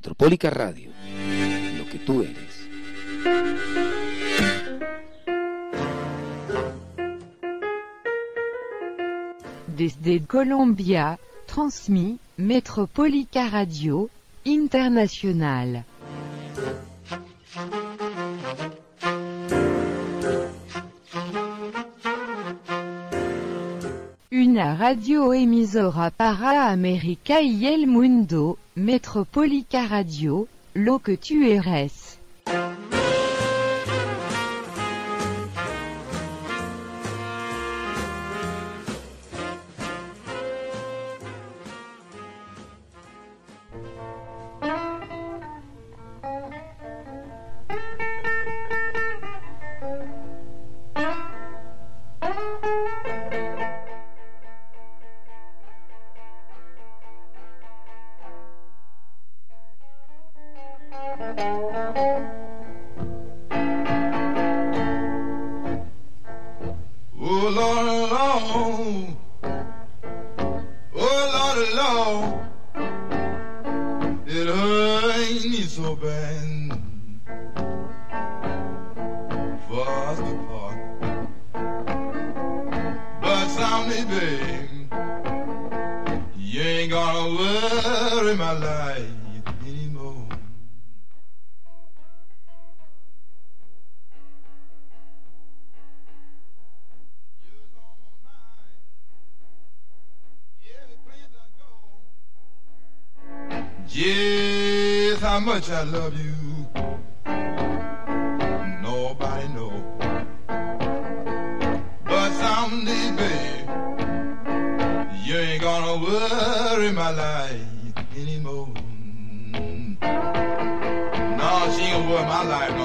Metropólica Radio, lo que tú eres. Desde Colombia, transmis Metropolica Radio International. Una radio emisora para América y el mundo, Metropolica Radio, lo que tu eres. Just how much I love you. Nobody know. But someday, babe, you ain't gonna worry my life anymore. No, she ain't gonna worry my life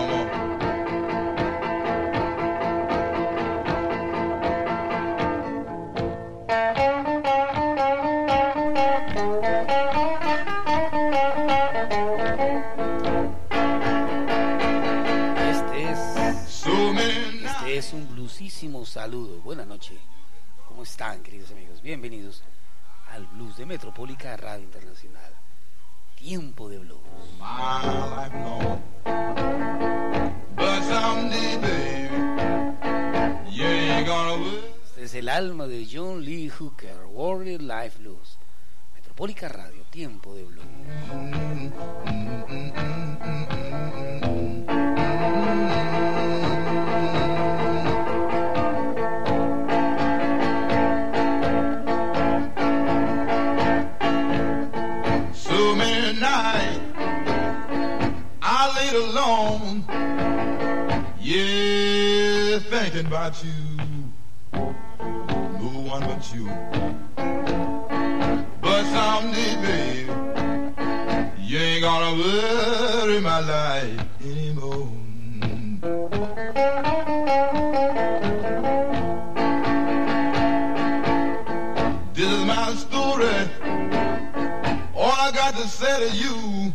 saludo. Buenas noches. ¿Cómo están, queridos amigos? Bienvenidos al Blues de Metropólica Radio Internacional. Tiempo de Blues. Este es el alma de John Lee Hooker, World Life Blues. Metropólica Radio, Tiempo de Blues. Thinking about you. No one but you. But someday, babe, you ain't gonna worry my life anymore. This is my story. All I got to say to you,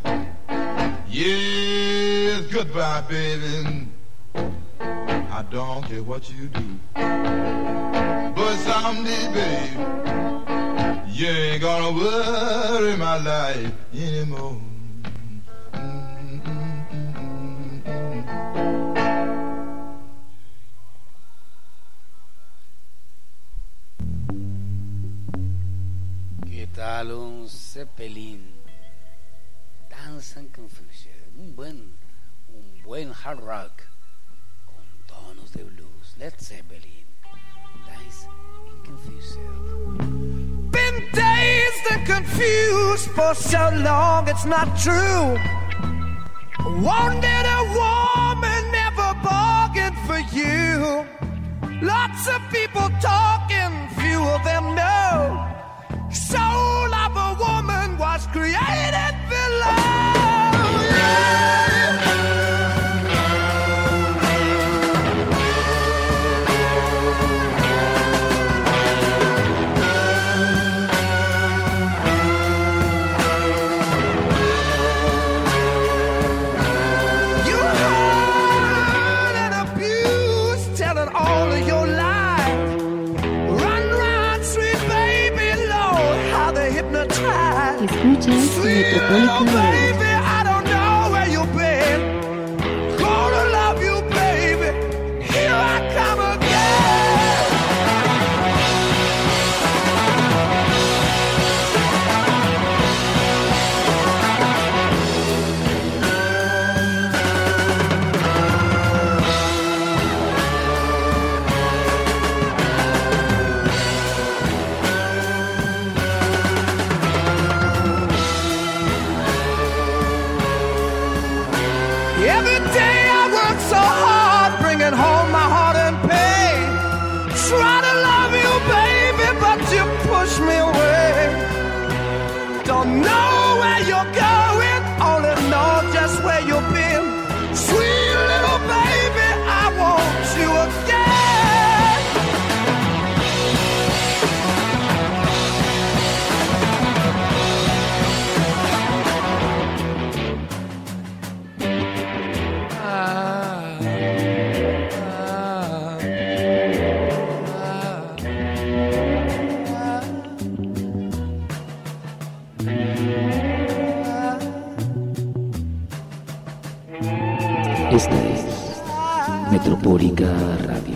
yes, goodbye, baby. I don't care what you do. But someday, babe, you ain't gonna worry my life anymore. ¿Qué tal un Zeppelin? Dance and Confusion. Un buen, un buen hard rock tonos de blues. Led Zeppelin. Dance and Confusion. Been dazed and confused for so long, it's not true. Wanted a woman, never bargained for you. Lots of people talking, few of them know. Soul of a woman was created baby, Esta es Metropólica Radio.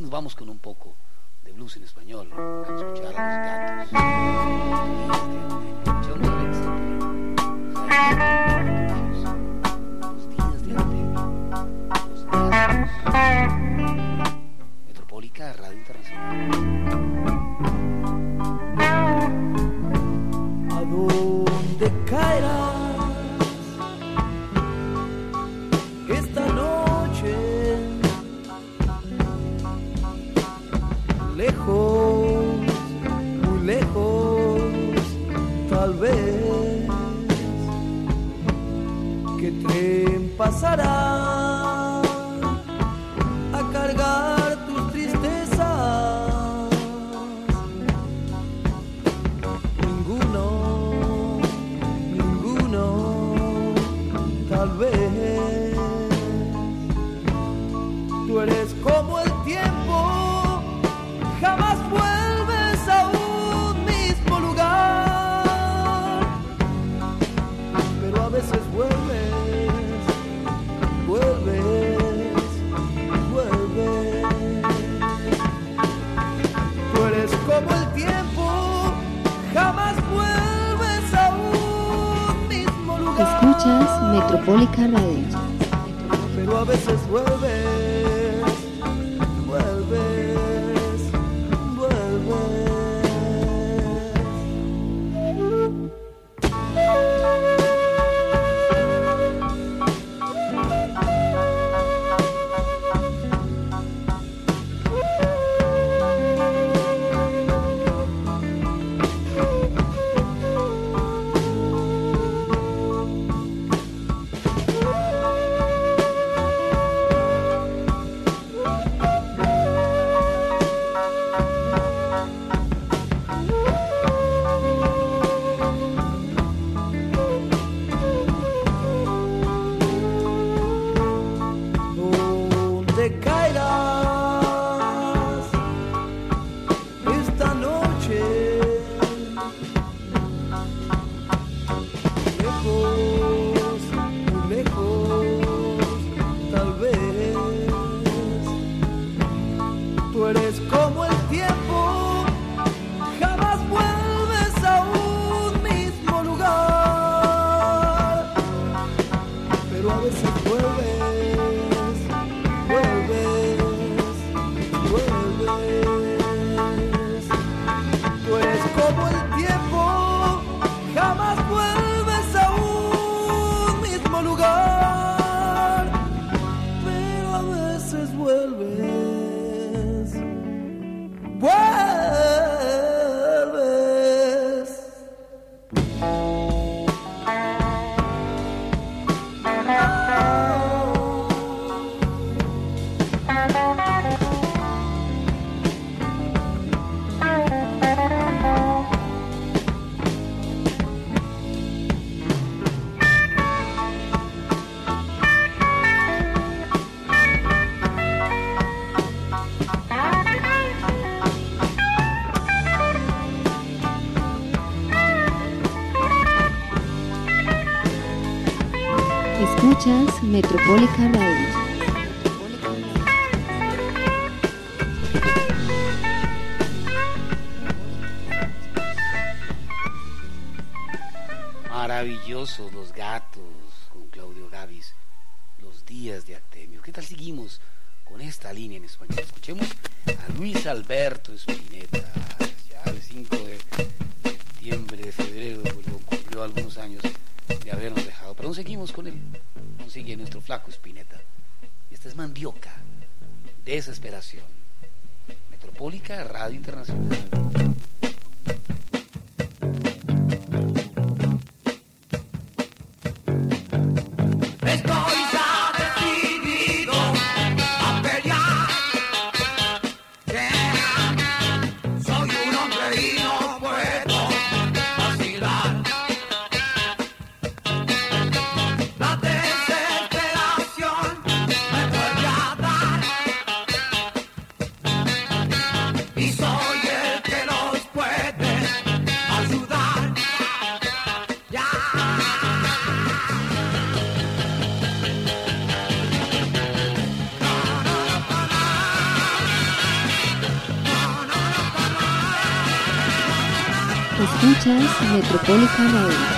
nos vamos con un poco de blues en español a escuchar a los gatos. Escuchas Metropólica Radio. Maravillosos los gatos con Claudio Gavis, los días de Actemio. ¿Qué tal seguimos con esta línea en español? Escuchemos a Luis Alberto Spinetta, ya el 5 de septiembre, de febrero, cumplió algunos años de habernos dejado, pero aún seguimos con él, aún sigue nuestro flaco Spinetta. Esta es Mandioca, Desesperación, Metropólica Radio Internacional. Metropolitana.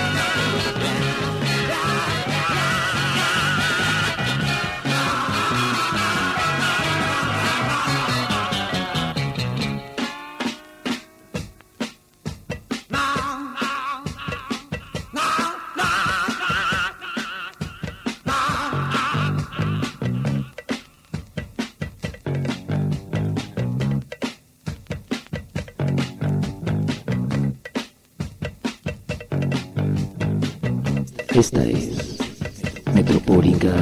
Esta es Metropólica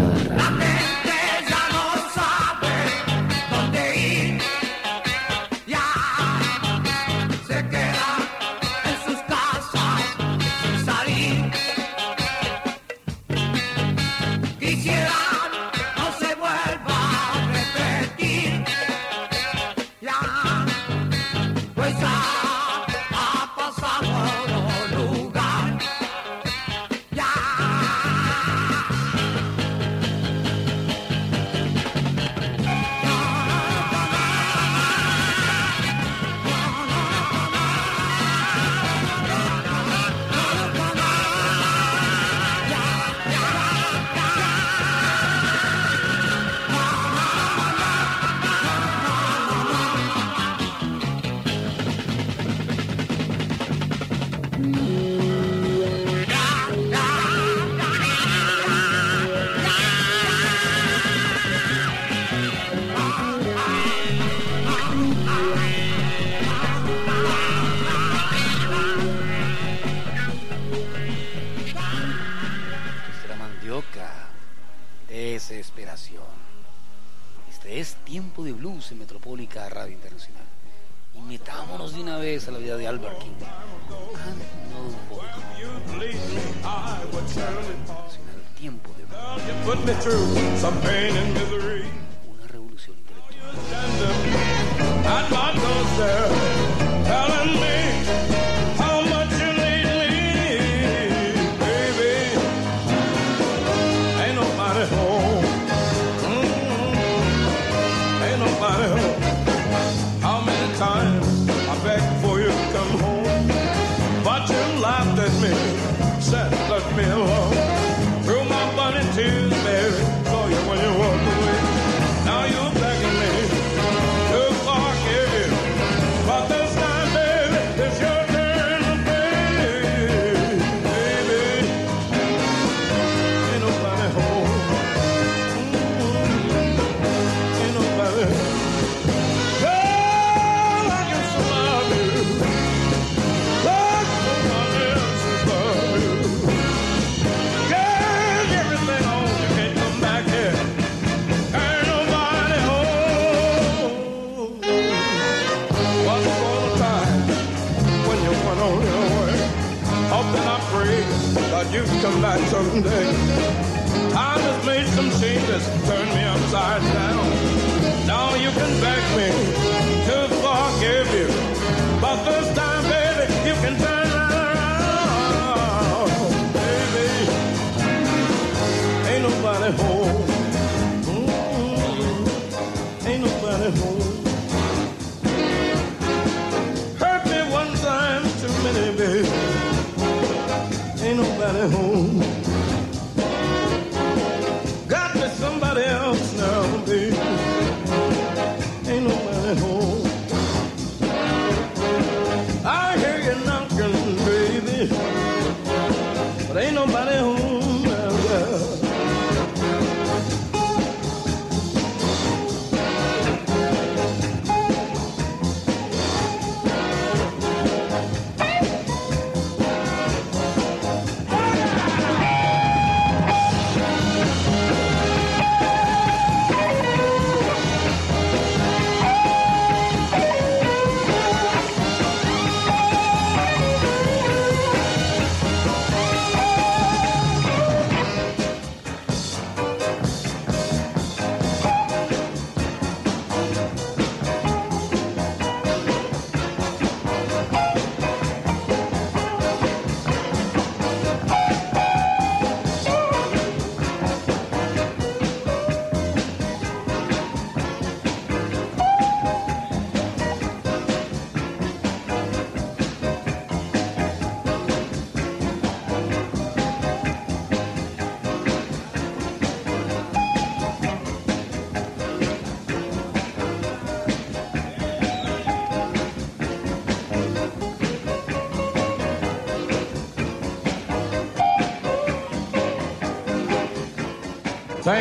put me through some pain and misery.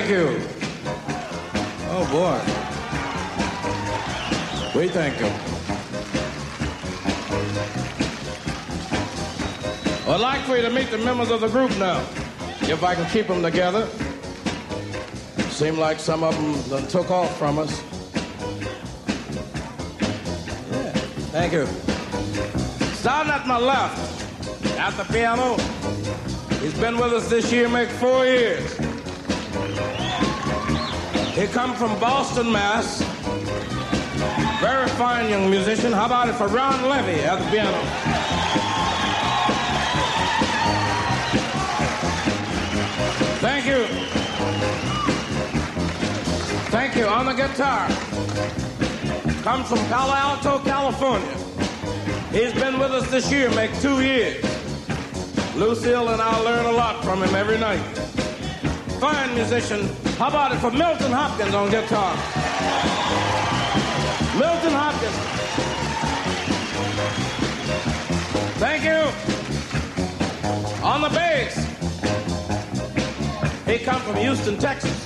Thank you. Oh boy. We thank you. I'd like for you to meet the members of the group now, if I can keep them together. Seem like some of them took off from us. Yeah, thank you. Starting at my left, at the piano, he's been with us this year, make four years. He come from Boston, Mass. Very fine young musician. How about it for Ron Levy at the piano? Thank you. Thank you. On the guitar. Comes from Palo Alto, California. He's been with us this year, make two years. Lucille and I learn a lot from him every night. Fine musician. How about it for Milton Hopkins on guitar? Milton Hopkins. Thank you. On the bass. He come from Houston, Texas.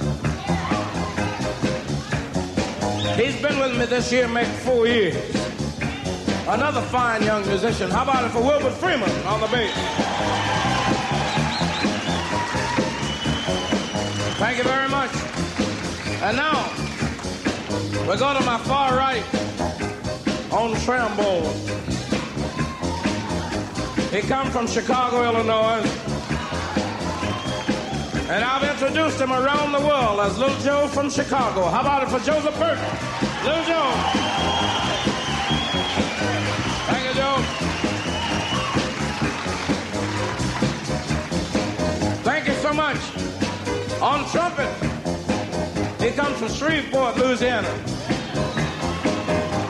He's been with me this year, make four years. Another fine young musician. How about it for Wilbert Freeman on the bass? You very much. And now, We go to my far right on trombone. He comes from Chicago, Illinois. And I've introduced him around the world as Little Joe from Chicago. How about it for Joseph Burton? Little Joe. Thank you, Joe. Thank you so much. On trumpet, he comes from Shreveport, Louisiana.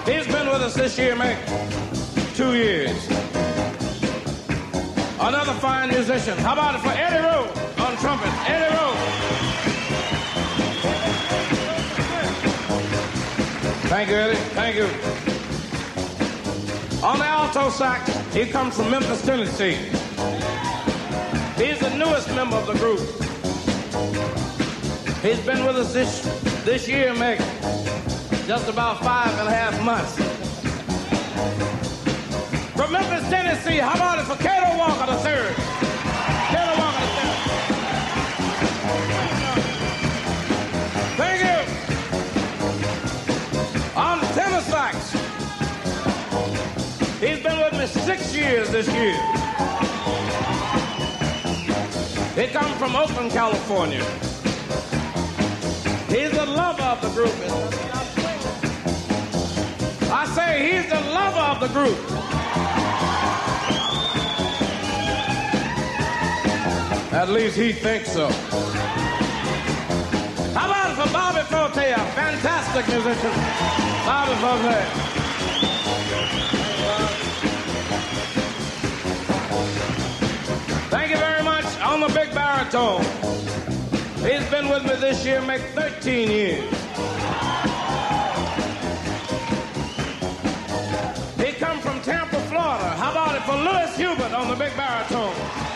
He's been with us this year, mate. Two years. Another fine musician. How about it for Eddie Rowe on trumpet? Eddie Rowe. Thank you, Eddie. Thank you. On the alto sax, he comes from Memphis, Tennessee. He's the newest member of the group. He's been with us this this year, Mick. Just about five and a half months. From Memphis, Tennessee, how about it for Cato Walker the third? Cato Walker the third. Thank you. On the sax. He's been with me six years this year. He comes from Oakland, California. He's the lover of the group. I say he's the lover of the group. At least he thinks so. How about for Bobby Forte, a fantastic musician? Bobby Forte. Thank you very much on the big baritone. He's been with me this year, make 13 years. He come from Tampa, Florida. How about it for Louis Hubert on the big baritone?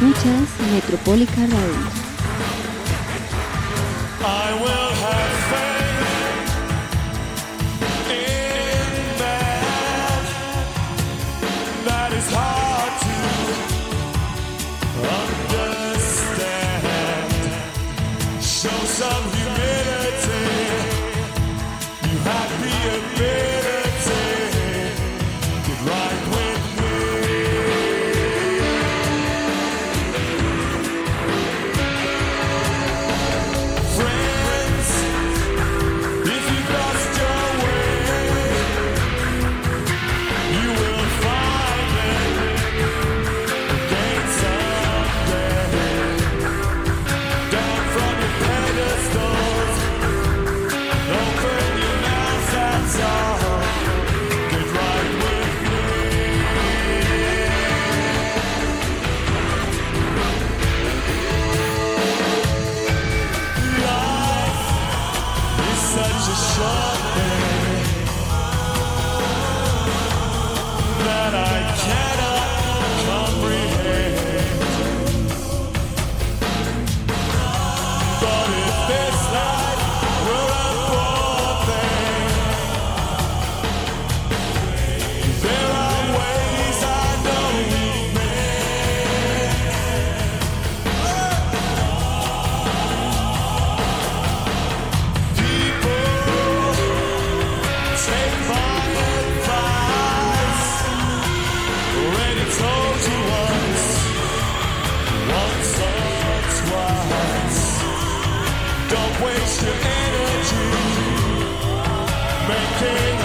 Escuchas Metropólica Radio. Captain.